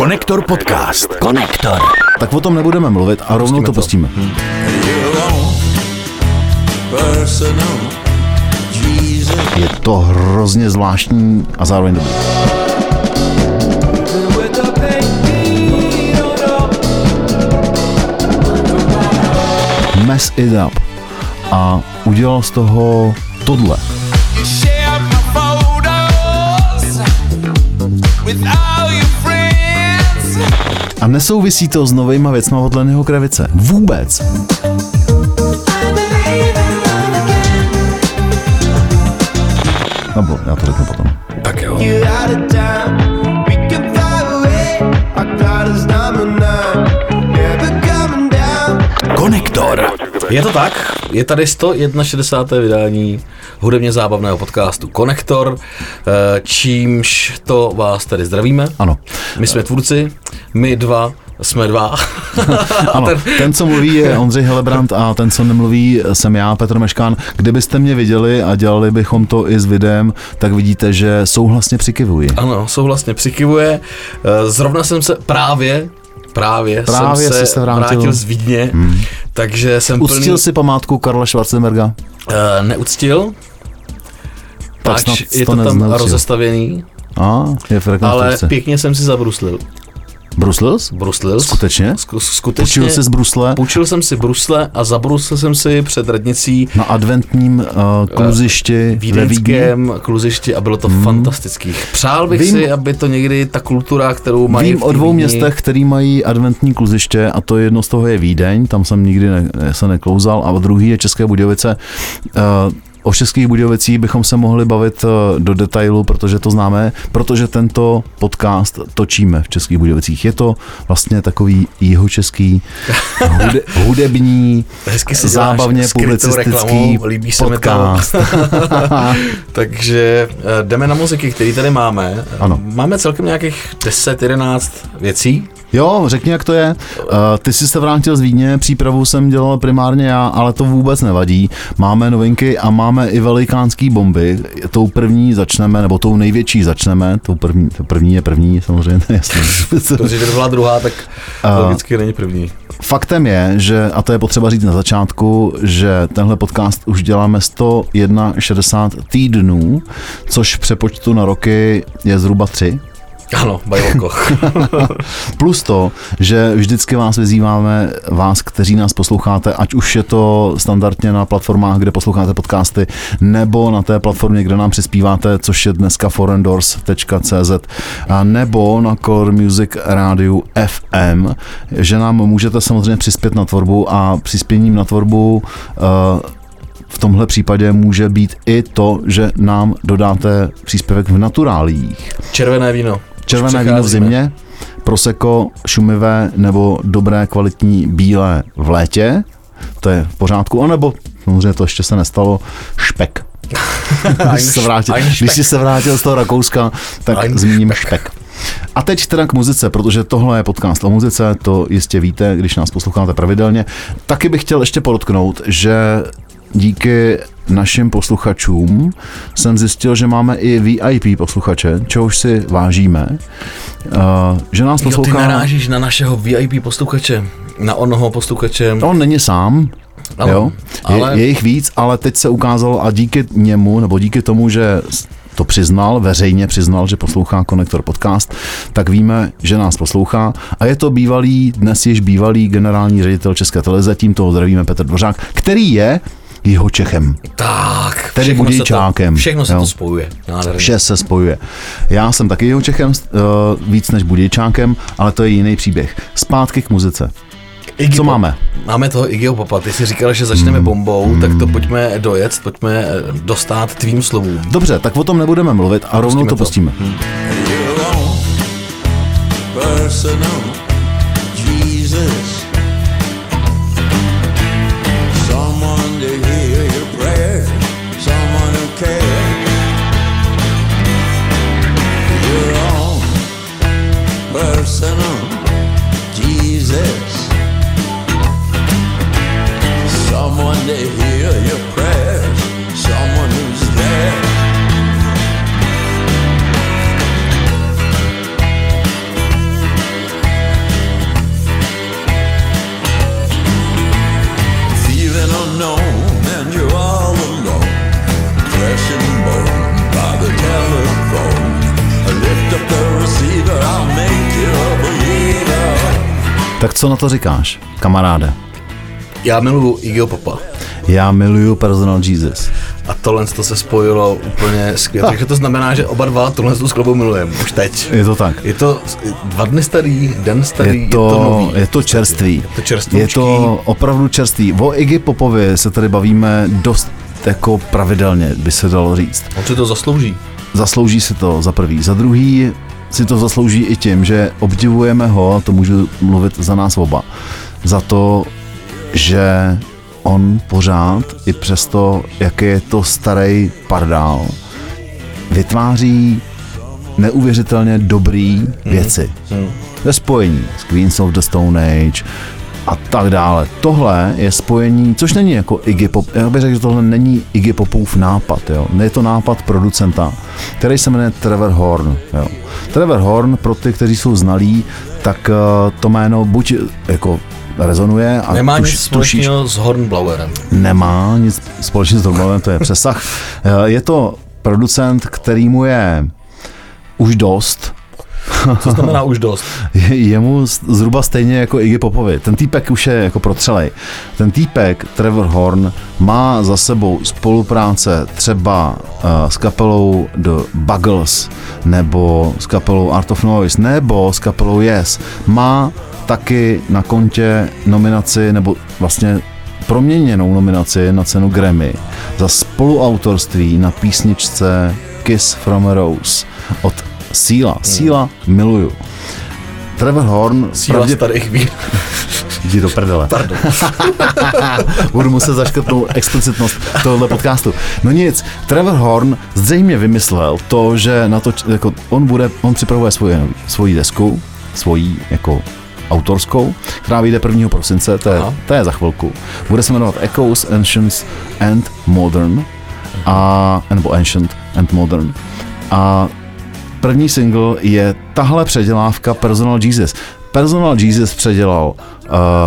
Konektor podcast. Konektor. Tak o tom nebudeme mluvit a rovnou to pustíme. Je to hrozně zvláštní a zároveň dobrý. Mess it up. A udělal z toho tohle. A nesouvisí to s novejma věcma od Lennyho Kravice. Vůbec. Nebo já to řeknu potom. Tak jo. Konektor. Je to tak, je tady 161. vydání hudebně zábavného podcastu Konektor, eh, čímž to vás tady zdravíme. Ano. My jsme tvůrci, my dva jsme dva. Ano, ten... ten, co mluví, je Ondřej Helebrant a ten, co nemluví, jsem já, Petr Meškán. Kdybyste mě viděli a dělali bychom to i s videem, tak vidíte, že souhlasně přikivuji. Ano, souhlasně přikivuje. Eh, Zrovna jsem se právě Právě, Právě jsem se, se vrátil. vrátil z Vídně, Hmm. takže jsem Uctil plný... si památku Karla Schwarzenberga? Uh, neuctil, Tak pač je to to tam rozestavěný, A, je ale pěkně jsem si zabruslil. Brussels? Bruslil. Skutečně? Sku, skutečně. Učil jsi z Brusle Půjčil jsem si brusle a zabruslil jsem si před radnicí na adventním uh, kluzišti ve Vídni? vídeňském kluzišti a bylo to hmm. fantastický. Přál bych Vím- si, aby to někdy ta kultura, kterou mají Vím o dvou Vídni- městech, který mají adventní kluziště a to jedno z toho je Vídeň, tam jsem nikdy ne, se neklouzal a druhý je České Budějovice. Uh, O Českých Budějovicích bychom se mohli bavit eh, do detailu, protože to známe, protože tento podcast točíme v Českých Budějovicích. Je to vlastně takový jihočeský hude, hudební, Hezky si zábavně publicistický reklamu, líbí se podcast. mi. Takže eh, jdeme na muziky, který tady máme. Ano. Máme celkem nějakých 10-11 věcí. Jo, řekni, jak to je. Uh, ty jsi se vrátil z Vídně, přípravu jsem dělal primárně já, ale to vůbec nevadí. Máme novinky a máme i velikánský bomby. Tou první začneme, nebo tou největší začneme. Tou první, to první je první, samozřejmě, to je jasné. Protože kdyby byla druhá, tak logicky není první. Faktem je, že, a to je potřeba říct na začátku, že tenhle podcast už děláme 161 týdnů, což v přepočtu na roky je zhruba 3. Ano, bajolko. Plus to, že vždycky vás vyzýváme, vás, kteří nás posloucháte, ať už je to standardně na platformách, kde posloucháte podcasty, nebo na té platformě, kde nám přispíváte, což je dneska forendors.cz, nebo na Color Music Rádiu FM, že nám můžete samozřejmě přispět na tvorbu a přispěním na tvorbu uh, v tomhle případě může být i to, že nám dodáte příspěvek v naturálích. Červené víno. Červené víno v zimě, proseko šumivé nebo dobré kvalitní bílé v létě, to je v pořádku, anebo samozřejmě to ještě se nestalo, špek. když, se vrátil, když jsi se vrátil z toho Rakouska, tak Ein zmíním špek. špek. A teď teda k muzice, protože tohle je podcast o muzice, to jistě víte, když nás posloucháte pravidelně. Taky bych chtěl ještě podotknout, že díky našim posluchačům jsem zjistil, že máme i VIP posluchače, čehož si vážíme. Uh, že nás Jo, ty poslouchá... narážíš na našeho VIP posluchače, na onoho posluchače. On není sám, Ano, jo? Je, ale- je jich víc, ale teď se ukázalo a díky němu, nebo díky tomu, že to přiznal, veřejně přiznal, že poslouchá Konektor podcast, tak víme, že nás poslouchá a je to bývalý, dnes již bývalý generální ředitel České televize, tímto zdravíme Petr Dvořák, který je jeho Čechem. Tak, Tedy všechno se to, Budějčákem, všechno se jo. to spojuje. Nádherně. Vše se spojuje. Já jsem taky jeho Čechem, uh, víc než Budějčákem, ale to je jiný příběh. Zpátky k muzice. Iggy Co máme? Máme toho Iggyho Popa. Ty jsi říkal, že začneme Hmm. bombou, tak to pojďme dojet, pojďme eh, dostat tvým slovům. Dobře, tak o tom nebudeme mluvit a rovnou to Pustíme pustíme. personal Jesus. Personal Jesus. Someone to co na to říkáš, kamaráde? Já miluju Iggyho Popa. Já miluju Personal Jesus. A tohle to se spojilo úplně skvěle. Takže to znamená, že oba dva tohle tu sklobu milujeme. Už teď. Je to tak. Je to dva dny starý, den starý, Je to, je to nový. je to čerstvý. Je to čerstvoučký. Je to opravdu čerstvý. O Iggy Popovi se tady bavíme dost jako pravidelně, by se dalo říct. On si to zaslouží. Zaslouží si to za prvý. Za druhý si to zaslouží i tím, že obdivujeme ho, to můžu mluvit za nás oba, za to, že on pořád, i přesto, jak je to starý pardál, vytváří neuvěřitelně dobrý věci. Ve spojení s Queens of the Stone Age a tak dále. Tohle je spojení, což není jako Iggy Pop, já bych řekl, že tohle není Iggy Popův nápad, jo. Je to nápad producenta, který se jmenuje Trevor Horn, jo. Trevor Horn, pro ty, kteří jsou znalí, tak eh, to jméno buď jako rezonuje a Nemá tuš, nic společného s Hornblauerem. nemá nic společného s Dormlovem, to je přesah. Eh, Je to producent, který mu je už dost, Co znamená už dost? je- s- zhruba stejně jako Iggy Popovi. Ten týpek už je jako protřelej. Ten týpek, Trevor Horn, má za sebou spolupráce třeba uh, s kapelou The Buggles, nebo s kapelou Art of Noise, nebo s kapelou Yes. Má taky na kontě nominaci, nebo vlastně proměněnou nominaci na cenu Grammy za spoluautorství na písničce Kiss from a Rose od Síla. Síla miluju. Trevor Horn Síla starých vín. Jdi do prdele. Pardon. Budu muset zaškrtnout explicitnost tohohle podcastu. No nic, Trevor Horn zřejmě vymyslel to, že na to, jako on bude, on připravuje svoji, svoji desku, svoji jako autorskou, která vyjde 1. prosince, to je, Aha. to je za chvilku. Bude se jmenovat Echoes, Ancients and Modern, a, nebo Ancient and Modern. A První single je tahle předělávka Personal Jesus. Personal Jesus předělal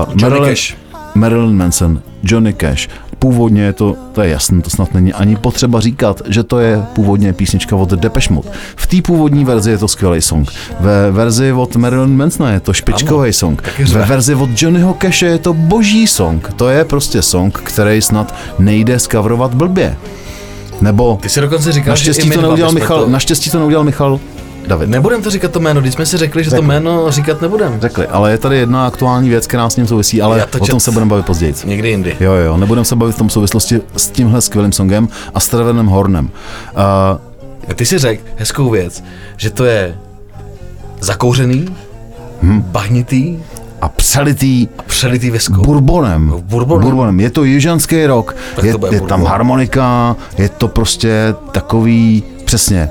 uh, Johnny Cash. Marilyn Manson, Johnny Cash. Původně je to, to je jasné, to snad není ani potřeba říkat, že to je původně písnička od Depeche Mode. V té původní verzi je to skvělý song. Ve verzi od Marilyn Mansona je to špičkový song. Ve verzi od Johnnyho Cashe je to boží song. To je prostě song, který snad nejde skavrovat blbě. Nebo Ty si dokonce říkal, že naštěstí my to neudělal Michal, to... naštěstí to neudělal Michal David. Nebudem to říkat to jméno, když jsme si řekli, že to Řekl. jméno říkat nebudem. Řekli, ale je tady jedna aktuální věc, která s ním souvisí, ale Já to o tom se budeme bavit později. Někdy jindy. Jo, jo, nebudeme se bavit v tom souvislosti s tímhle skvělým songem a s Trevenem Hornem. Uh, Ty si řekl hezkou věc, že to je zakouřený, Hm. bahnitý a přelitý a přelitý viskou. Bourbonem. Bourbonem. Bourbonem. Je to jižanský rok, Tak je, to bude je tam harmonika, je to prostě takový, přesně,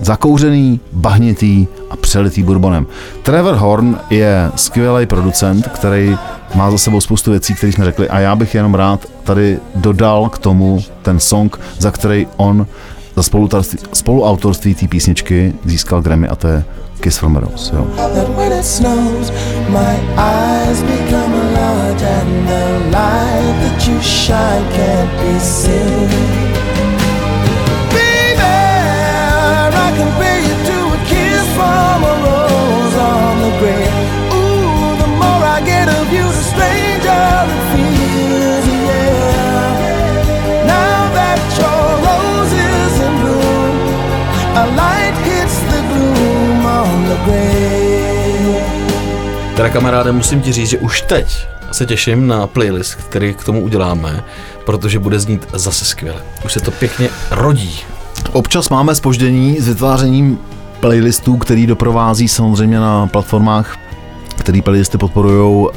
zakouřený, bahnitý a přelitý bourbonem. Trevor Horn je skvělý producent, který má za sebou spoustu věcí, které jsme řekli a já bych jenom rád tady dodal k tomu ten song, za který on za spoluautorství, spoluautorství té písničky získal Grammy a to je Kiss from a Rose. Jo. My eyes become large and the light that you shine can't be seen. Teda kamaráde, musím ti říct, že už teď se těším na playlist, který k tomu uděláme, protože bude znít zase skvěle. Už se to pěkně rodí. Občas máme spoždění s vytvářením playlistů, který doprovází samozřejmě na platformách, který playlisty podporují uh,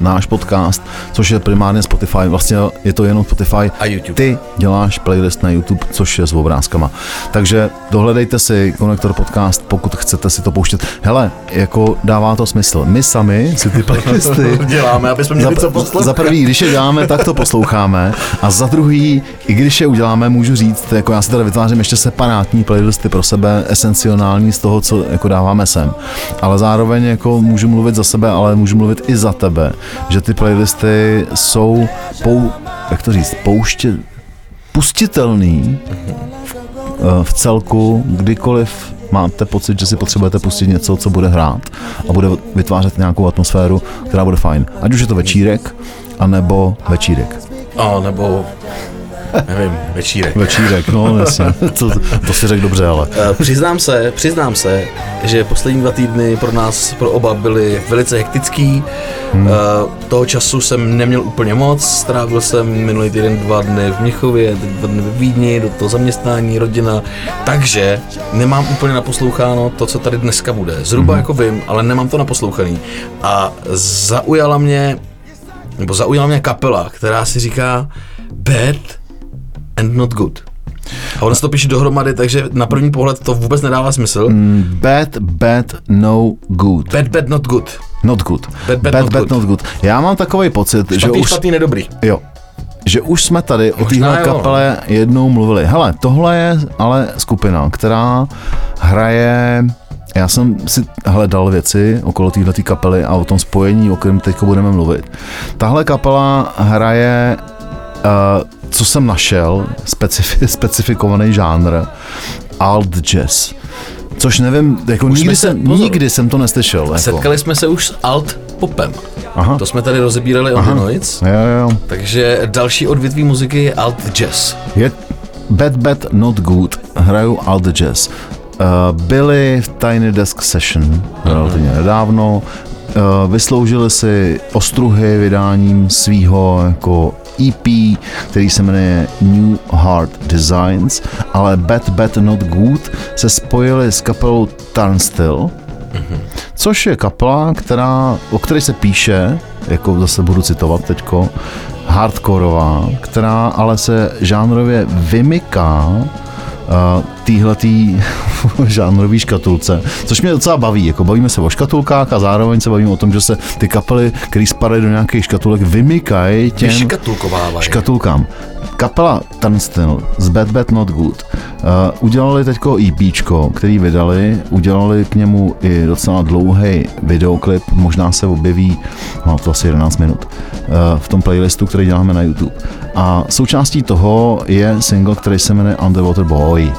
náš podcast, což je primárně Spotify. Vlastně je to jenom Spotify. A YouTube. Ty děláš playlist na YouTube, což je s obrázkama. Takže dohledejte si Konektor podcast, pokud chcete si to pouštět. Hele, jako dává to smysl. My sami si ty playlisty Děláme, aby jsme měli co za, poslouchat. za prvý, když je děláme, tak to posloucháme. A za druhý, i když je uděláme, můžu říct, jako já si teda vytvářím ještě separátní playlisty pro sebe, esenciální z toho, co jako dáváme sem. Ale zároveň jako můžu mluvit za sebe, ale můžu mluvit i za tebe, že ty playlisty jsou, pou, jak to říct, pouště, pustitelný v, eh, v celku, kdykoliv máte pocit, že si potřebujete pustit něco, co bude hrát a bude vytvářet nějakou atmosféru, která bude fajn. Ať už je to večírek, anebo večírek. A nebo, nevím, večírek. Večírek, no jasně, to, to si řekl dobře, ale. Eh, Přiznám se, přiznám se, že poslední dva týdny pro nás, pro oba byly velice hektický. Hmm. Toho času jsem neměl úplně moc, strávil jsem minulý týden dva dny v Mnichově, teď dva dny ve Vídni, do toho zaměstnání, rodina, takže nemám úplně naposloucháno to, co tady dneska bude. Zhruba hmm. jako vím, ale nemám to naposlouchaný. A zaujala mě, nebo zaujala mě kapela, která si říká Bad and Not Good. A ono se to píše dohromady, takže na první pohled to vůbec nedává smysl. Mm. Bad, bad, no good. Bad, bad, not good. Not good. Bad, bad, bad, not bad good. not good. Já mám takový pocit, že Špatný, už... špatný, nedobrý. Jo. Že už jsme tady o téhle no. kapele jednou mluvili. Hele, tohle je ale skupina, která hraje já jsem si hledal věci okolo téhle kapely a o tom spojení, o kterém teď budeme mluvit. Tahle kapela hraje, uh, co jsem našel, specifi- specifikovaný žánr, alt jazz. Což nevím, jako Už nikdy se- jsem, pozor. nikdy jsem to neslyšel. Jako. Setkali jsme se už s alt popem. Aha. To jsme tady rozebírali od Noise. Jo, jo. Takže další odvětví muziky je alt jazz. Je Bad Bad Not Good, hrajou alt jazz. Uh, byli v Tiny Desk Session relativně nedávno, uh, vysloužili si ostruhy vydáním svýho jako EP, který se jmenuje New Heart Designs, ale Bad Bad Not Good se spojili s kapelou Turnstill, což je kapela, která, o které se píše, jako zase budu citovat teďko, hardkorová, která ale se žánrově vymyká týhletý žánrový škatulce, což mě docela baví, jako bavíme se o škatulkách a zároveň se bavíme o tom, že se ty kapely, které spadají do nějakých škatulek, vymykají těm škatulkám. Kapela Turnstile z Bad Bad Not Good uh, udělali teďko EPčko, který vydali, udělali k němu i docela dlouhý videoklip, možná se objeví, má to asi 11 minut, uh, v tom playlistu, který děláme na YouTube. A součástí toho je single, který se jmenuje Underwater Boy.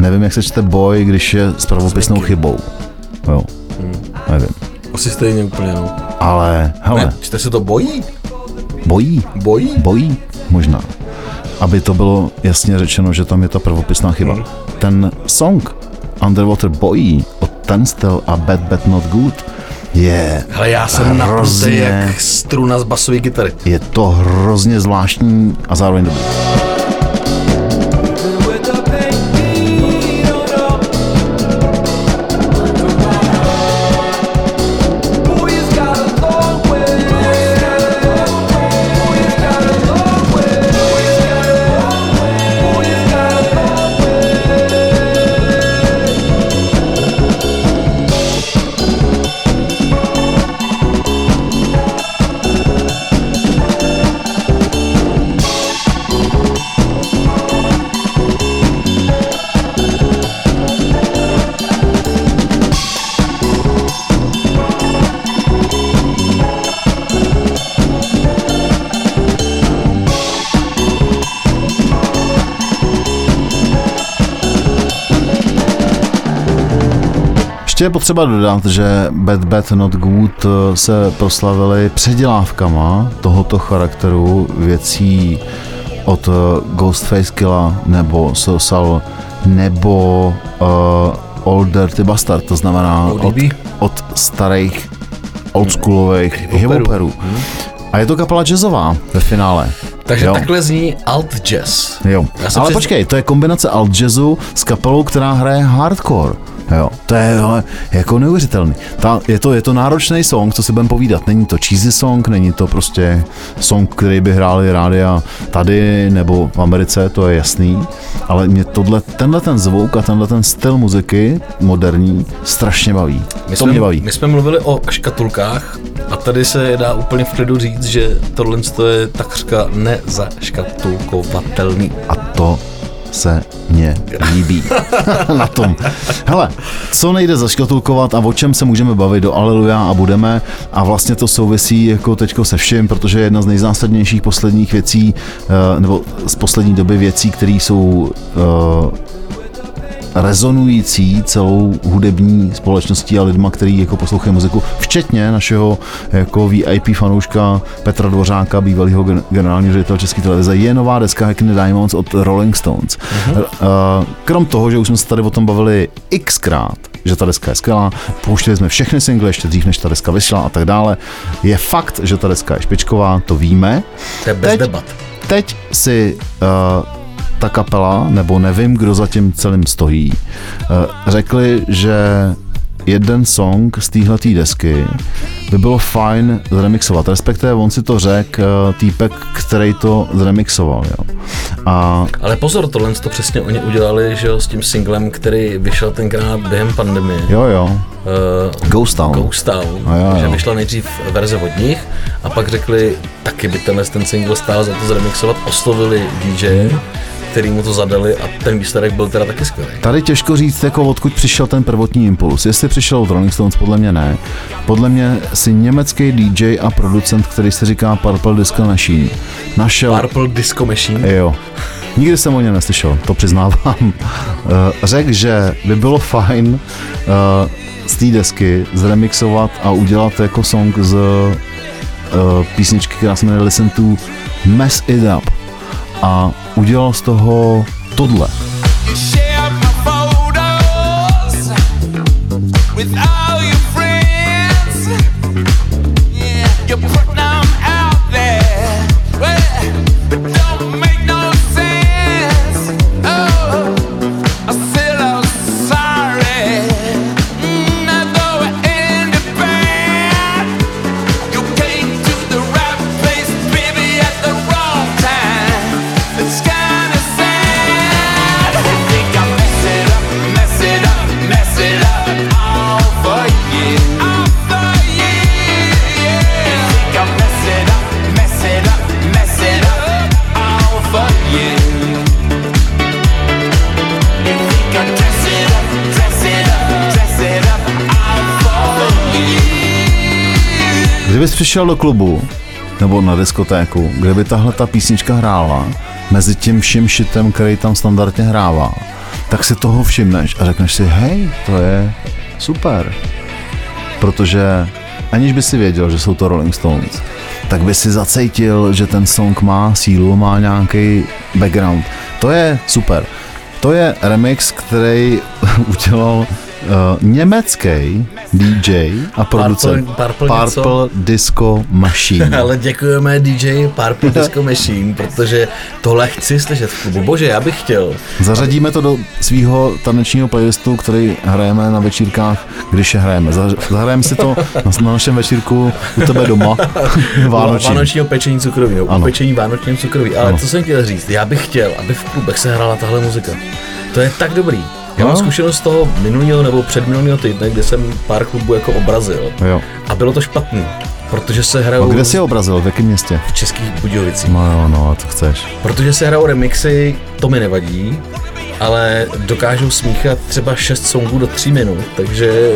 Nevím, jak se čte boy, když je s pravopisnou chybou. Jo, nevím. Asi stejně úplně, no. Ale, hele, Ne, čte se to bojí? bojí. Bojí? bojí, možná. Aby to bylo jasně řečeno, že tam je ta pravopisná chyba. Hmm. Ten song Underwater Boy od Turnstile a Bad Bad Not Good je, Hele, já jsem napnutý Hrozně. jak struna z basové kytary. je to hrozně zvláštní a zároveň dobrý. Ještě je potřeba dodat, že Bad Bad Not Good eh, se proslavili předělávkama tohoto charakteru věcí od eh, Ghostface Killa nebo Social nebo uh, Old Dirty Bastard, to znamená od, od starých oldschoolových Hip-hoperů. hiphoperů. A je to kapela jazzová ve finále. Takže Jo. takhle zní alt jazz. Jo. Ale přes- počkej, to je kombinace alt jazzu s kapelou, která hraje hardcore. Jo, to je ale, jako neuvěřitelný. Ta, je, to, je to náročný song, co si budeme povídat. Není to cheesy song, není to prostě song, který by hráli rádia tady nebo v Americe, to je jasný. Ale mě tohle, tenhle ten zvuk a tenhle ten styl muziky moderní strašně baví. My to jsme, mě baví. My jsme mluvili o škatulkách a tady se dá úplně v klidu říct, že tohle je takřka nezaškatulkovatelný. A to se mně líbí na tom. Hele, co nejde zaškatulkovat a o čem se můžeme bavit do Aleluja a budeme a vlastně to souvisí jako teďko se vším, protože jedna z nejzásadnějších posledních věcí, eh, nebo z poslední doby věcí, které jsou eh, rezonující celou hudební společností a lidma, který jako poslouchají muziku, včetně našeho jako VIP fanouška Petra Dvořáka, bývalého gen- generálního ředitele České televize, je nová deska Hackney Diamonds od Rolling Stones. Uh-huh. Krom toho, že už jsme se tady o tom bavili xkrát, že ta deska je skvělá, pouštěli jsme všechny single ještě dřív, než ta deska vyšla a tak dále. Je fakt, že ta deska je špičková, to víme. To je bez Teď- debat. Teď si uh, ta kapela, nebo nevím, kdo za tím celým stojí, uh, řekli, že jeden song z téhletý desky by bylo fajn zremixovat. Respektive on si to řekl uh, týpek, který to zremixoval. Jo. A Ale pozor, tohle to přesně oni udělali, že jo, s tím singlem, který vyšel tenkrát během pandemie. jo, jo, Uh, Ghost Town. Ghost Town, A jo, že jo. vyšla nejdřív verze od nich a pak řekli, taky by tenhle ten single stál za to zremixovat, oslovili DJ, který mu to zadali a ten výsledek byl teda taky skvělý. Tady těžko říct, jako odkud přišel ten prvotní impuls. Jestli přišel od Rolling Stones, podle mě ne. Podle mě si německý DJ a producent, který se říká Purple Disco Machine, našel... Purple Disco Machine. Jo. Nikdy jsem o něm neslyšel, to přiznávám. Eh, Řekl, že by bylo fajn eh, z té desky zremixovat a udělat jako song z eh, písničky, která se jmenuje Listen to Mess It Up. A udělal z toho tohle. You Kdybys přišel do klubu nebo na diskotéku, kde by tahle ta písnička hrála, mezi tím vším šitem, který tam standardně hrává, tak si toho všimneš a řekneš si, hej, to je super. Protože aniž by si věděl, že jsou to Rolling Stones, tak by si zacítil, že ten song má sílu, má nějaký background. To je super. To je remix, který udělal uh, německý DJ a producent Purple něco? Purple Disco Machine. Ale děkujeme DJ Purple Disco Machine, protože tohle chci slyšet v klubu. Bože, já bych chtěl. Zařadíme to do svého tanečního playlistu, který hrajeme na večírkách, když je hrajeme. Zahrajeme si to na, na našem večírku u tebe doma. Vánoční. Vánočního pečení cukroví, Ano. pečení vánočního cukroví. Ale Ano. co jsem chtěl říct, já bych chtěl, aby v klubech se hrála tahle muzika. To je tak dobrý. Já mám No. zkušenost z toho minulého nebo předminulého týdne, kde jsem pár klubů jako obrazil. Jo. A bylo to špatný, protože se hrajou A kde jsi je obrazil? V jakém městě? v českých Budějovicích. No jo, no, a co chceš? Protože se hrajou remixy, to mi nevadí, ale dokážou smíchat třeba 6 songů do 3 minut, takže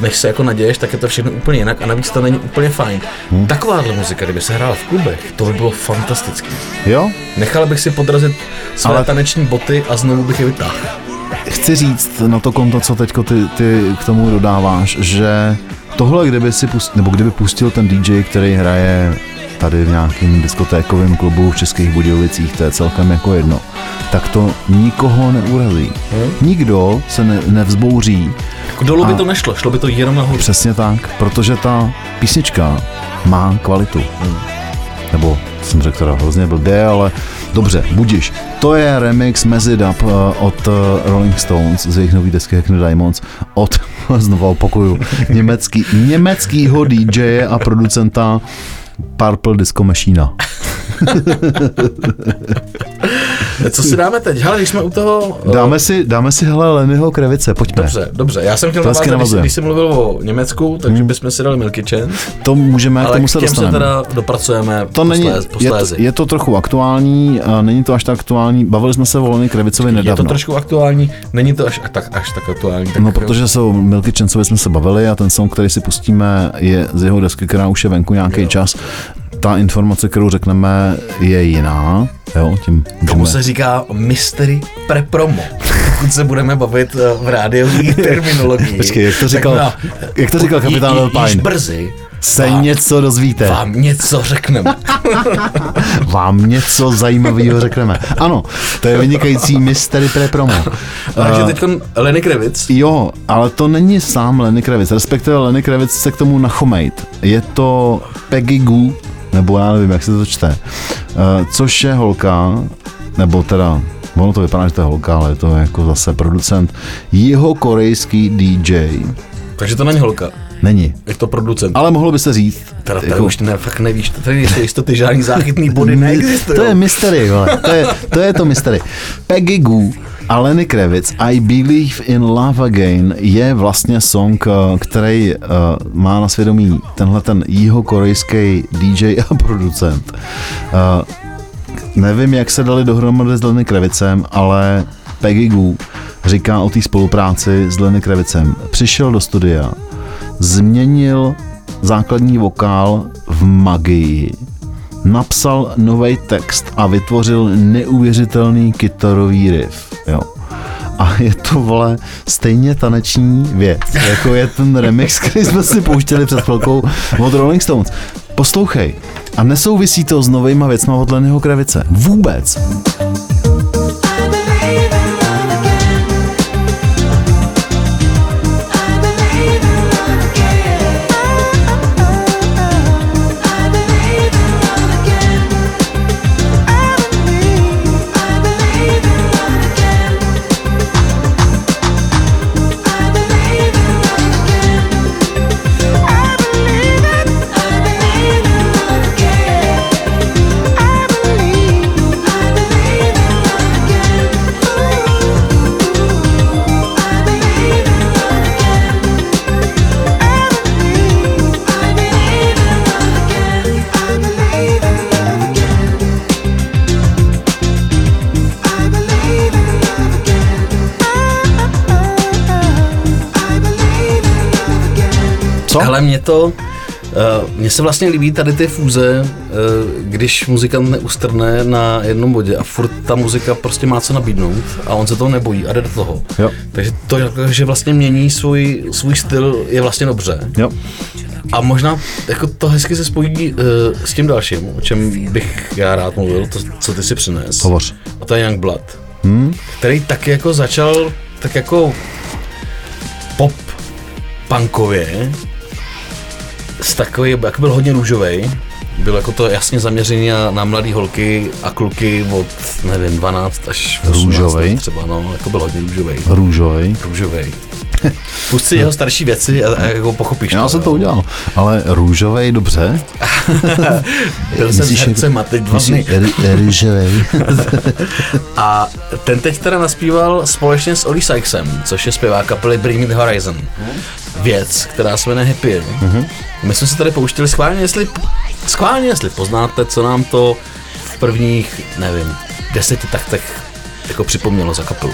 než se jako naděješ, tak je to všechno úplně jinak a navíc to není úplně fajn. Hmm. Takováhle muzika, kdyby se hrála v klubech, to by bylo fantastické. Jo? Nechal bych si podrazit své ale... taneční boty a znovu bych je vytáhl. Chci říct na to konto, co teďko ty, ty k tomu dodáváš, že tohle, kdyby si pustil, nebo kdyby pustil ten DJ, který hraje tady v nějakém diskotékovém klubu v Českých Budějovicích, to je celkem jako jedno, tak to nikoho neurazí. Nikdo se ne, nevzbouří. Dolů by to nešlo, šlo by to jenom nahoru. Přesně tak, protože ta písnička má kvalitu. Nebo jsem řekl teda hrozně blbě, ale dobře, budiš. To je remix Mezi Up uh, od uh, Rolling Stones z jejich nový desky Hackney Diamonds od, znovu opakuju, německý, německýho DJ a producenta Purple Disco Machine. Co si dáme teď? Hele, když jsme u toho... eh, Dáme si, dáme si hele Lennyho krevice, pojďme. Dobře, dobře. Já jsem chtěl navázat, když, když jsi mluvil o Německu, takže bychom si dali Milky Chance, To můžeme, k ale tomu k se těm se dostaneme. teda dopracujeme To není, je, to, je to trochu aktuální, a není to až tak aktuální. Bavili jsme se o Lenny Krevicovi Je to nedávno. trošku aktuální, není to až tak, až tak aktuální. Tak No, protože se o Milky Chanceovi jsme se bavili a ten song, který si pustíme, je z jeho desky, která už je venku nějaký čas. ta informace, kterou řekneme, je jiná. Jo, tím Tomu se říká mystery pre-promo. Pokud se budeme bavit eh, v rádiové terminologii. Počkej, jak to tak říkal- na- jak to říkal kapitán ji- Již Alpine? brzy se vám- něco dozvíte. vám něco řekneme. Vám něco zajímavého řekneme. Ano, to je vynikající mystery pre promo. Takže Eh, teď Lenny Kravitz. Jo, ale to není sám Lenny Kravitz, respektive Lenny Kravitz se k tomu nachomejt. Je to Peggy Goo, nebo já nevím, jak se to čte, uh, což je holka, nebo teda, ono to vypadá, že to je holka, ale je to jako zase producent, jeho korejský DJ. Takže to není holka. Není. Je to producent. Ale mohlo by se říct, Teda tady už ne, fakt nevíš, tady jsou jistoty, žádný záchytný body neexistují. To je mystery, vole. To je, to je to mystery. Peggy Goo a Lenny Kravitz I Believe in Love Again je vlastně song, eh, který uh, má na svědomí tenhle ten jihokorejský DJ a producent. Uh, nevím, jak se dali dohromady s Lenny Kravicem, ale Peggy Goo říká o té spolupráci s Lenny Kravicem. Přišel do studia, změnil základní vokál v magii, napsal nový text a vytvořil neuvěřitelný kytarový riff. Jo. A je to, vole, stejně taneční věc, jako je ten remix, který jsme si pouštěli před chvilkou od Rolling Stones. Poslouchej. A nesouvisí to s novejma věcma od Lennyho Kravice. Vůbec. Co? Hele, mě to, uh, mně se vlastně líbí tady ty fúze, uh, když muzikant neustrne na jednom bodě a furt ta muzika prostě má co nabídnout a on se toho nebojí a jde do toho. Jo. Takže to, že vlastně mění svůj, svůj styl, je vlastně dobře. Jo. A možná jako to hezky se spojí uh, s tím dalším, o čem bych já rád mluvil, to, co ty si přines. Hovor. A to je Youngblood, hmm? který taky jako začal tak jako pop punkově, s takový, jak byl hodně růžový, byl jako to jasně zaměřený na, na mladé holky a kluky od, nevím, 12 až 18 Růžovej? třeba, no, jako byl hodně růžový. Růžový. Růžovej. Pust si jeho starší věci a, a jako pochopíš. Já jsem to udělal. Ale růžovej, dobře. Byl jsem hercem a teď dva dny. r- Růžovej. A ten teď teda naspíval společně s Oli Sykesem, což je zpěvák kapely Bring Me The Horizon. Věc, která se jmenuje Happy. Mm-hmm. My jsme si tady pouštěli schválně, jestli, schválně, jestli poznáte, co nám to v prvních, nevím, deseti taktech jako připomnělo za kapelu.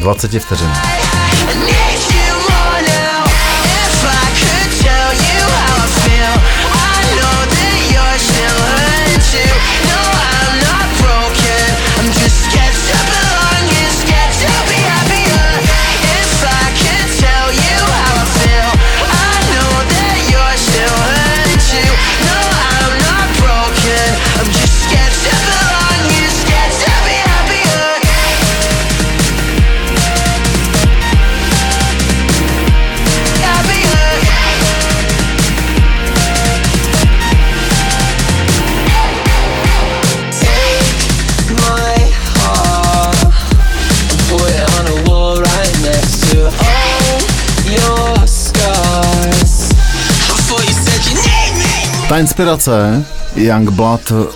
20 vteřin. Nation Ta inspirace Youngblood uh,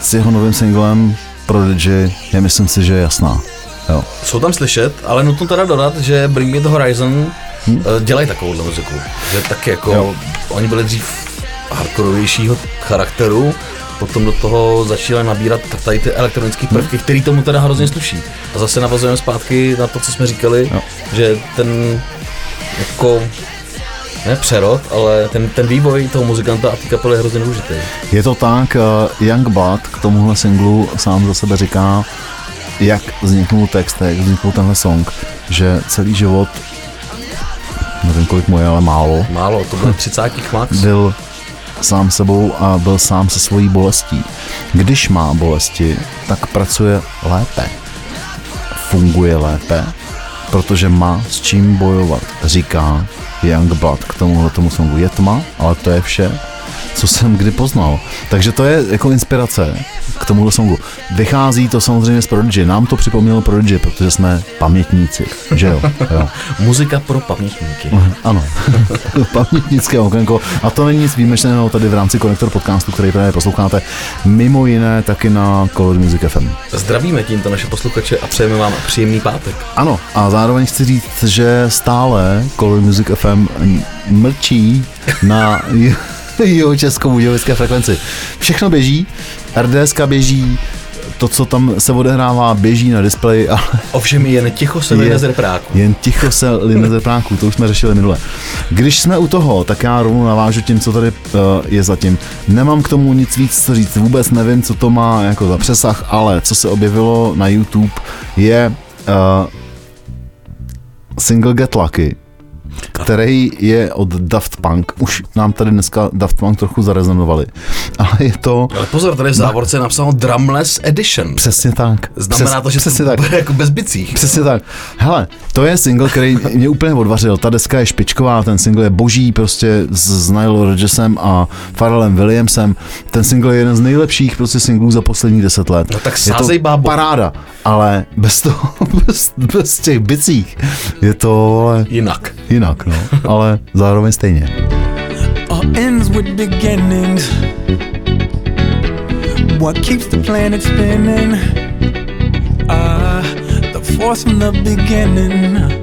s jeho novým singlem Prodigy je myslím si, že je jasná. Jo. Jsou tam slyšet, ale nutno teda dodat, že Bring Me The Horizon hmm. dělají takovou muziku. Že taky jako, Jo. oni byli dřív hardkorovějšího charakteru, potom do toho začínají nabírat tady ty elektronické prvky, které tomu teda hrozně sluší. A zase navazujeme zpátky na to, co jsme říkali, Jo. že ten jako ne přerod, ale ten, ten vývoj toho muzikanta a té kapely je hrozně důležitý. Je to tak, eh, Young Blood k tomuhle singlu sám za sebe říká, jak vzniknul text, jak vzniknul tenhle song, že celý život, nevím kolik mu je, ale málo, Málo, to bylo 30 max. byl sám sebou a byl sám se svojí bolestí. Když má bolesti, tak pracuje lépe. Funguje lépe, protože má s čím bojovat, říká Young Blood k tomuhle tomu songu. Je tma, ale to je vše, co jsem kdy poznal. Takže to je jako inspirace k tomuhle songu. Vychází to samozřejmě z Prodigy. Nám to připomnělo Prodigy, protože jsme pamětníci, že jo? jo. Muzika pro pamětníky. Ano, pamětnické okénko. A to není nic výjimečného tady v rámci Konektor podcastu, který právě posloucháte. Mimo jiné taky na Color Music FM. Zdravíme tímto naše posluchače a přejeme vám příjemný pátek. Ano, a zároveň chci říct, že stále Color Music FM mlčí na jeho česko-budějovické frekvenci. Všechno běží, RDS běží, to, co tam se odehrává, běží na displeji, ale Ovšem jen ticho se vyjde z repráku. Jen ticho se line ze práku, to už jsme řešili minule. Když jsme u toho, tak já rovnou navážu tím, co tady uh, je zatím. Nemám k tomu nic víc co říct, vůbec nevím, co to má jako za přesah, ale co se objevilo na YouTube je uh, single Get Lucky, který je od Daft Punk. Už nám tady dneska Daft Punk trochu zarezonovali. Ale je to Ale pozor, tady v závorce je napsáno Drumless Edition. přesně tak. Znamená Přes- to, že přesně to tak. bude jako bez bicích. Přesně tak. Hele, to je single, který mě úplně odvařil. Ta deska je špičková, ten single je boží, prostě s, s Nile Rodgersem a Pharrellem Williamsem. Ten single je jeden z nejlepších prostě singlů za poslední deset let. No tak je sázej, to bábo. paráda, ale bez toho, bez, bez těch bicích je to Jinak. jinak, no. Ale zároveň stejně. all ends with beginnings. What keeps the planet spinning? Ah, the force from the beginning.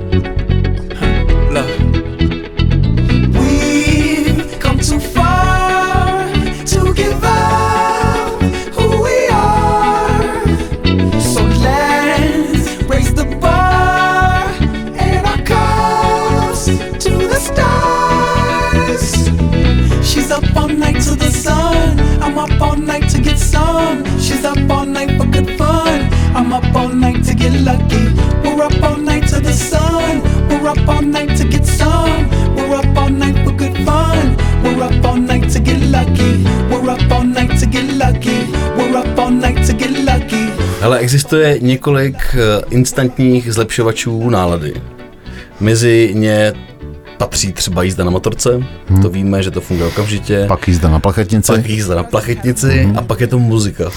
Lucky. We're up all night to the sun. We're up all night to get some. We're up all night for good fun. We're up all night to get lucky. We're up all night to get lucky. We're up all night to get lucky. Ale existuje několik eh, instantních zlepšovačů nálady. Mezi ně patří třeba jízda na motorce, hmm. to víme, že to funguje okamžitě. Pak jízda na plachetnici. pak jízda na plachetnici hmm. a pak je to muzika.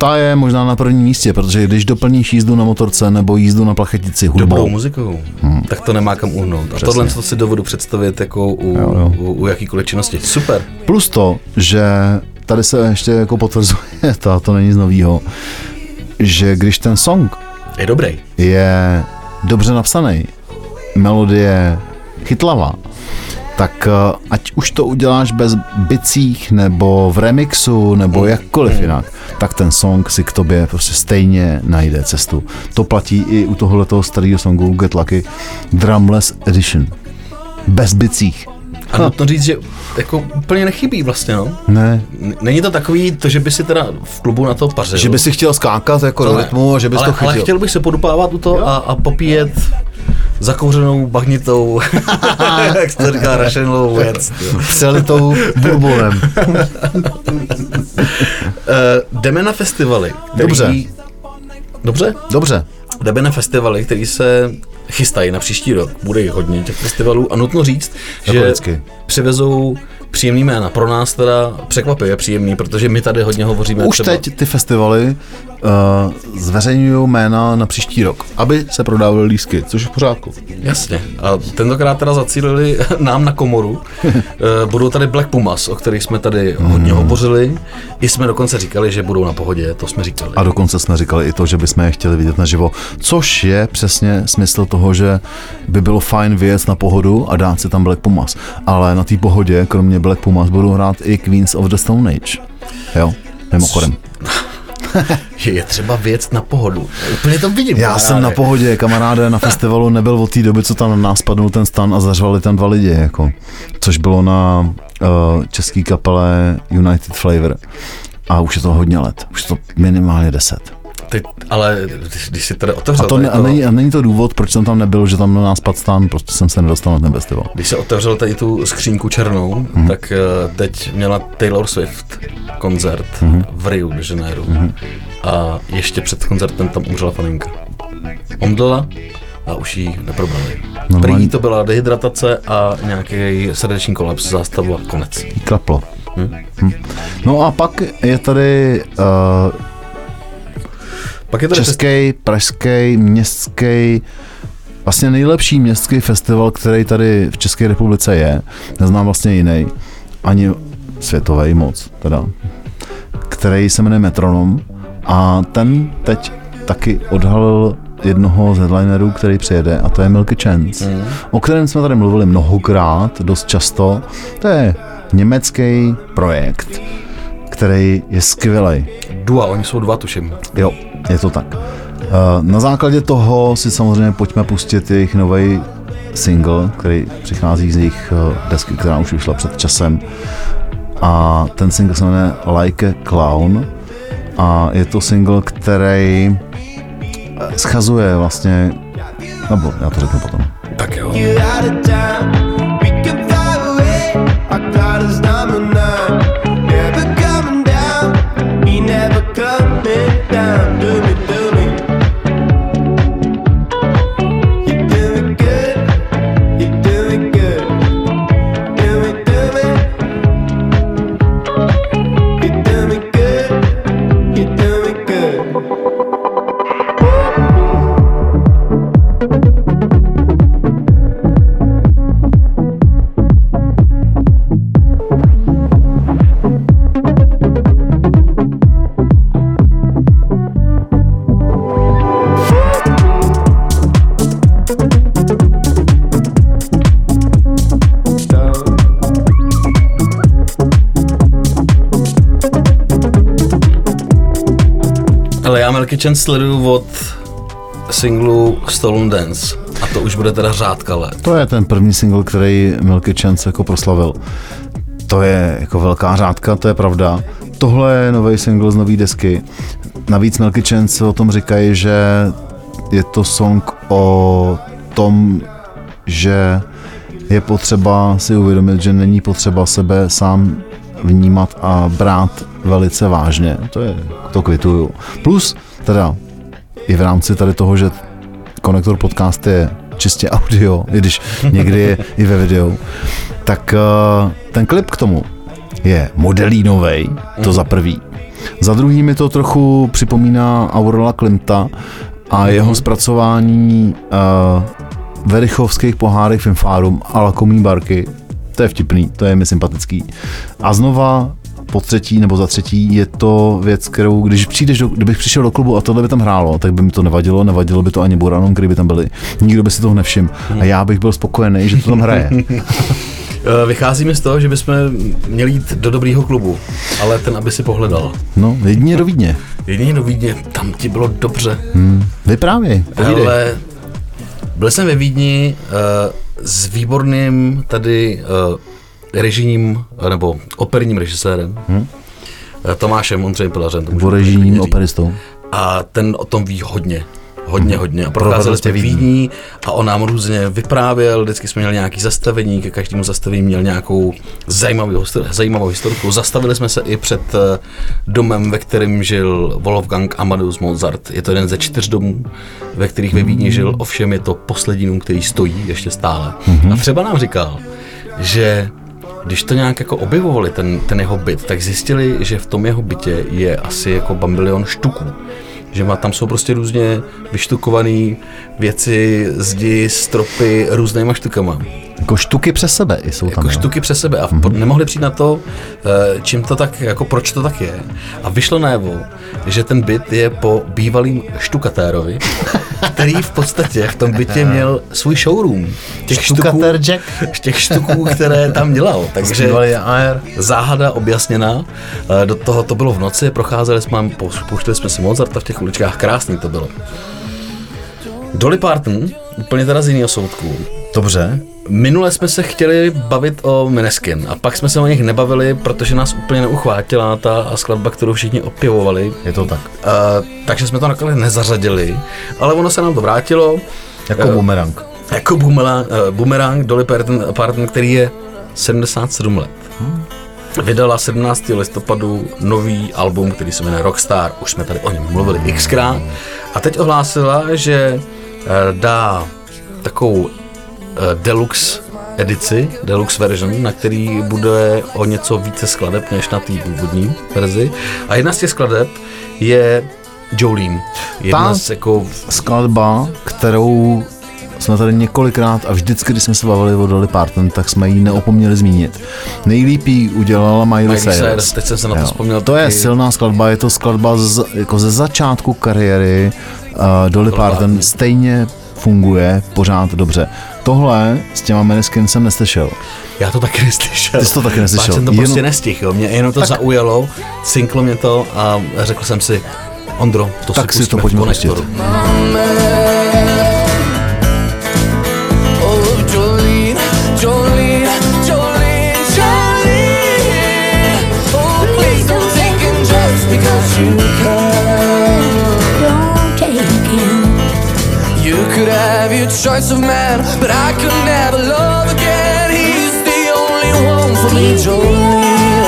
Ta je možná na prvním místě, protože když doplníš jízdu na motorce nebo jízdu na plachetnici Dobrou hudbou, muzikou, hmm. tak to nemá kam uhnout. A Přesně. tohle to si dovedu představit jako u, Jo, jo. u, u jakýkoliv činnosti. Super. Plus to, že tady se ještě jako potvrzuje, to, to není nic novýho, že když ten song Je dobrý. je dobře napsaný, melodie chytlavá, tak eh, ať už to uděláš bez bicích nebo v remixu nebo jakkoliv jinak, tak ten song si k tobě prostě stejně najde cestu. To platí i u tohoto starého songu Get Lucky Drumless Edition. Bez bicích. A nutno říct, že jako úplně nechybí vlastně, no. Ne, Není to takový, to, že by si teda v klubu na to pařil. že by si chtěl skákat jako do ne. rytmu a že bys ale, to chytil. ale chtěl bych se podupávat u toho a, a popíjet zakouřenou bahnitou, jak to říká, rašenovou věc. jo. Přelitou bourbonem. Uh, jdeme na festivaly. Který... Dobře. Dobře? Dobře. Jdeme na festivaly, které se chystají na příští rok. Bude jich hodně těch festivalů a nutno říct, Jako že vždycky. přivezou příjemný jména. Pro nás teda překvapivě příjemný, protože my tady hodně hovoříme Už třeba... teď ty festivaly uh, zveřejňují jména na příští rok, aby se prodávaly lístky, což je v pořádku. Jasně. A tentokrát teda zacílili nám na komoru. Eh, budou tady Black Pumas, o kterých jsme tady hodně hovořili. I jsme dokonce říkali, že budou na pohodě, to jsme říkali. A dokonce jsme říkali i to, že bychom je chtěli vidět naživo, což je přesně smysl toho, že by bylo fajn vyjet na pohodu a dát si tam Black Pumas. Ale na té pohodě, kromě Black Pumas, budou hrát i Queens of the Stone Age. Jo, mimochodem. že je třeba věc na pohodu. Úplně to vidím. Já jsem kamaráde. na pohodě, kamaráde, na festivalu nebyl od té doby, co tam na nás spadnul ten stan a zařvali tam dva lidi, jako, což bylo na uh, české kapele United Flavor. A už je to hodně let, už je to minimálně deset. Teď, ale když, si tady A, otevřel, to, tady ne, a, není, a není to důvod, proč jsem tam nebyl, že tam na nás spadl stan, prostě jsem se nedostal na ten festival. když se otevřel tady tu skřínku černou, Mhm. mm-hmm. tak uh, teď měla Taylor Swift koncert Mhm. mm-hmm. v Rio de Janeiro. Mm-hmm. A ještě před koncertem tam umřela faninka. Omdlela a už jí neprobrali. Normální- Prý to byla dehydratace a nějaký srdeční kolaps, zástavu a konec. Klaplo. Hm. No a pak je tady uh, Pak je tady český, pražský, městský, vlastně nejlepší městský festival, který tady v České republice je. Neznám vlastně jiný, ani světový moc, teda, který se jmenuje Metronom a ten teď taky odhalil jednoho z headlinerů, který přijede a to je Milky Chance, mm. o kterém jsme tady mluvili mnohokrát, dost často. To je německý projekt, který je skvělý. Dua, oni jsou dva, tuším. Jo, je to tak. Eh, Na základě toho si samozřejmě pojďme pustit jejich nový single, který přichází z jejich eh, desky, která už vyšla před časem. A ten single se jmenuje Like a Clown. A je to single, který eh, schazuje vlastně, nebo já to řeknu potom. Tak jo. Chance sleduju od singlu Stolen Dance. A to už bude teda řádka let. To je ten první single, který Milky Chance jako proslavil. To je jako velká řádka, to je pravda. Tohle je nový single z nové desky. Navíc Milky Chance o tom říkají, že je to song o tom, že je potřeba si uvědomit, že není potřeba sebe sám vnímat a brát velice vážně. To je, to kvituju. Plus, teda, i v rámci tady toho, že konektor podcast je čistě audio, i když někdy je i ve videu, tak uh, ten klip k tomu je modelínovej, to za prvý. Za druhý mi to trochu připomíná Aurela Klimta a jeho zpracování uh, verichovských pohádek Finfárum a lakomý barky. To je vtipný, to je mi sympatický. A znova po třetí nebo za třetí je to věc, kterou, když přijdeš do, kdybych přišel do klubu a tohle by tam hrálo, tak by mi to nevadilo, nevadilo by to ani Buranům, kdyby tam byli. Nikdo by si toho nevšiml. A já bych byl spokojený, že to tam hraje. Eh, Vycházíme z toho, že bychom měli jít do dobrýho klubu, ale ten, aby si pohledal. No, jedině do Vídně. Jedině do Vídně, tam ti bylo dobře. Vyprávěj, povídej. Ale byl jsem ve Vídni uh, s výborným tady uh, režijním, nebo operním režisérem, hmm? Tomášem Ondřejem Pilařem. Borežním říct. operistou. A ten o tom ví hodně. Hodně, hodně. A procházeli jsme Vídní. A on nám různě vyprávěl, vždycky jsme měli nějaký zastavení, ke každému zastavení měl nějakou zajímavou, zajímavou historiku. Zastavili jsme se i před eh, domem, ve kterém žil Wolfgang Amadeus Mozart. Je to jeden ze čtyř domů, ve kterých ve Vídni žil, ovšem je to poslední dům, který stojí ještě stále. A třeba nám říkal, že když to nějak jako objevovali, ten, ten jeho byt, tak zjistili, že v tom jeho bytě je asi jako bambilion štuků. Že má, tam jsou prostě různě vyštukované věci, zdi, stropy různýma štukama. Jako štuky přes sebe i jsou tam. jako jo. štuky přes sebe a mm-hmm. nemohli přijít na to, eh, čím to tak, jako proč to tak je. A vyšlo najevo, že ten byt je po bývalým štukatérovi, který v podstatě v tom bytě měl svůj showroom. Těch štuků, Štukatér Jack. těch štuků, které tam dělal. Takže záhada objasněná. Eh, Do toho to bylo v noci, procházeli jsme, pouštěli jsme si Mozarta v těch uličkách, krásný to bylo. Dolly Parton, úplně teda z jiného soudku. Dobře. Minule jsme se chtěli bavit o Meneskin a pak jsme se o nich nebavili, protože nás úplně neuchvátila ta skladba, kterou všichni opěvovali. Je to tak. Uh, takže jsme to nakonec nezařadili, ale ono se nám to vrátilo. Jako Eh, bumerang. Jako boomerang, uh, boomerang Dolly Parton, Parton, který je 77 let. Vydala 17. listopadu nový album, který se jmenuje Rockstar, už jsme tady o něm mluvili xkrát. A teď ohlásila, že eh, dá takovou eh, deluxe edici, deluxe version, na který bude o něco více skladeb než na té původní verzi. A jedna z těch skladeb je Jolene. Jedna Ta- z jako Skladba, kterou jsme tady několikrát a vždycky, když jsme se bavili o Dolly Parton, tak jsme ji neopomněli zmínit. Nejlíp ji udělala Miley, Miley Cyrus. Cyrus, teď jsem se na to Jo. vzpomněl To je taky. silná skladba, je to skladba z, jako ze začátku kariéry uh, Dolly Parton. Parton. Stejně funguje pořád dobře. Tohle s těma Meneskin jsem neslyšel. Já to taky neslyšel. Ty jsi to taky neslyšel. Pak jsem to Jenom- prostě nestihl, jo. Mě jenom to tak. zaujalo, cinklo mě to a řekl jsem si, Ondro, to Tak si si to pojďme konektoru. Choice of man, but I could never love again. He's the only one for me, Jolene.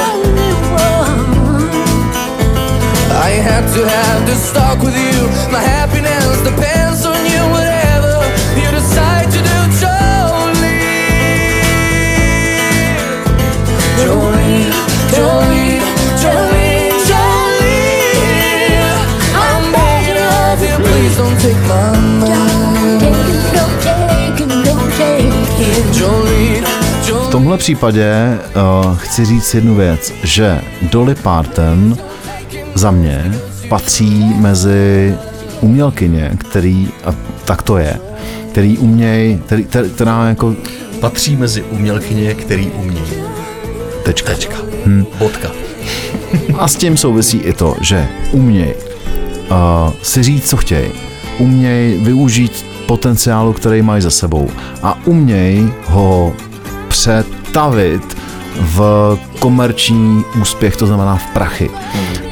I had to have this talk with you. My happiness depends tomhle případě uh, chci říct jednu věc, že Dolly Parton za mě patří mezi umělkyně, který, a tak to je, který uměj, který, který, která jako Patří mezi umělkyně, který umějí. tečka. Tečka. Hmm. Bodka. A s tím souvisí i to, že uměj uh, si říct, co chtějí, uměj využít potenciálu, který mají za sebou a uměj ho přetavit v komerční úspěch, to znamená v prachy.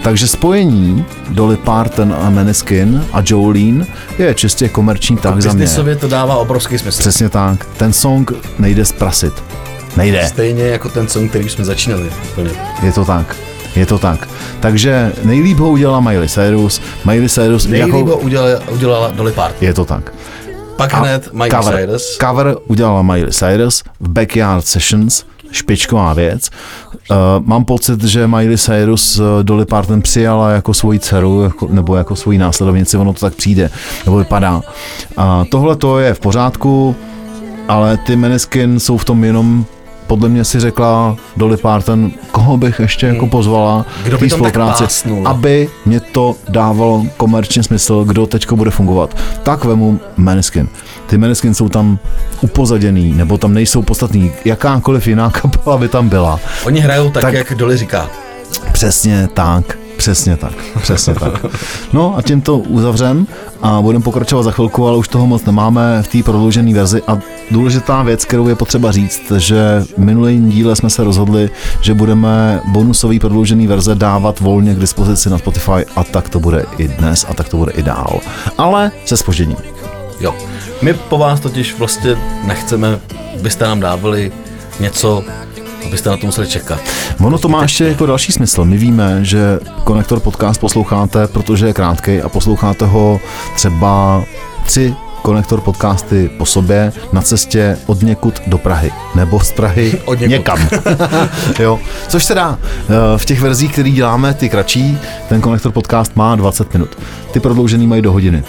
Takže spojení Dolly Parton a Meneskin a Jolene je čistě komerční tak za mě. To dává obrovský smysl. Přesně tak. Ten song nejde zprasit. Nejde. Stejně jako ten song, který jsme začínali. Úplně. Je to tak. Je to tak. Takže nejlíp ho udělala Miley Cyrus. Miley Cyrus Nejlíp jako... ho udělala, udělala Dolly Parton. Je to tak. Pak hned Miley cover, Cyrus. cover udělala Miley Cyrus v Backyard Sessions, špičková věc. Uh, mám pocit, že Miley Cyrus uh, Dolly Parton přijala jako svoji dceru jako, nebo jako svoji následovnici, ono to tak přijde, nebo vypadá. A tohle to je v pořádku, ale ty Meneskin jsou v tom jenom podle mě si řekla Dolly Parton, koho bych ještě jako pozvala Hmm. Kdo k by spolupráci, aby mě to dávalo komerčně smysl, kdo teďko bude fungovat. Tak vemu Meneskin. Ty Meneskin jsou tam upozaděný, nebo tam nejsou podstatný. Jakákoliv jiná kapela by tam byla. Oni hrajou tak, Tak- jak Dolly říká. Přesně tak. Přesně tak, přesně tak. No a tím to uzavřem a budeme pokračovat za chvilku, ale už toho moc nemáme v té prodloužené verzi. A důležitá věc, kterou je potřeba říct, že v minulém díle jsme se rozhodli, že budeme bonusový prodloužený verze dávat volně k dispozici na Spotify a tak to bude i dnes a tak to bude i dál. Ale se spožděním. Jo. My po vás totiž vlastně nechceme, byste nám dávali něco, abyste na to museli čekat. Ono to má ještě jako další smysl. My víme, že Konektor podcast posloucháte, protože je krátký a posloucháte ho třeba tři Konektor podcasty po sobě na cestě od někud do Prahy. Nebo z Prahy Od někud. někam. jo. Což se dá. Eh, V těch verzích, které děláme, ty kratší, ten Konektor podcast má 20 minut. Ty prodloužený mají do hodiny.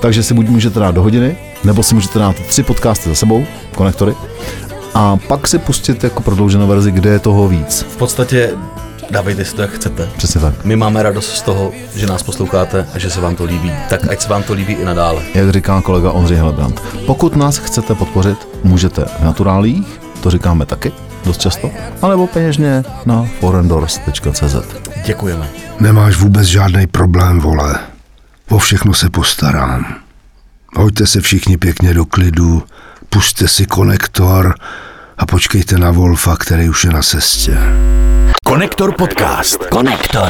Takže si buď můžete dát do hodiny, nebo si můžete dát tři podcasty za sebou, konektory, a pak si pustit jako prodlouženou verzi, kde je toho víc. V podstatě dávejte si to, jak chcete. Přesně tak. My máme radost z toho, že nás posloucháte a že se vám to líbí. Tak ať se vám to líbí i nadále. Jak říká kolega Ondřej Helebrant. Pokud nás chcete podpořit, můžete v naturálích, to říkáme taky dost často, anebo peněžně na forendors.cz. Děkujeme. Nemáš vůbec žádný problém, vole. O všechno se postarám. Hoďte se všichni pěkně do klidu, puste si konektor a počkejte na Wolfa, který už je na cestě. Konektor podcast. Konektor.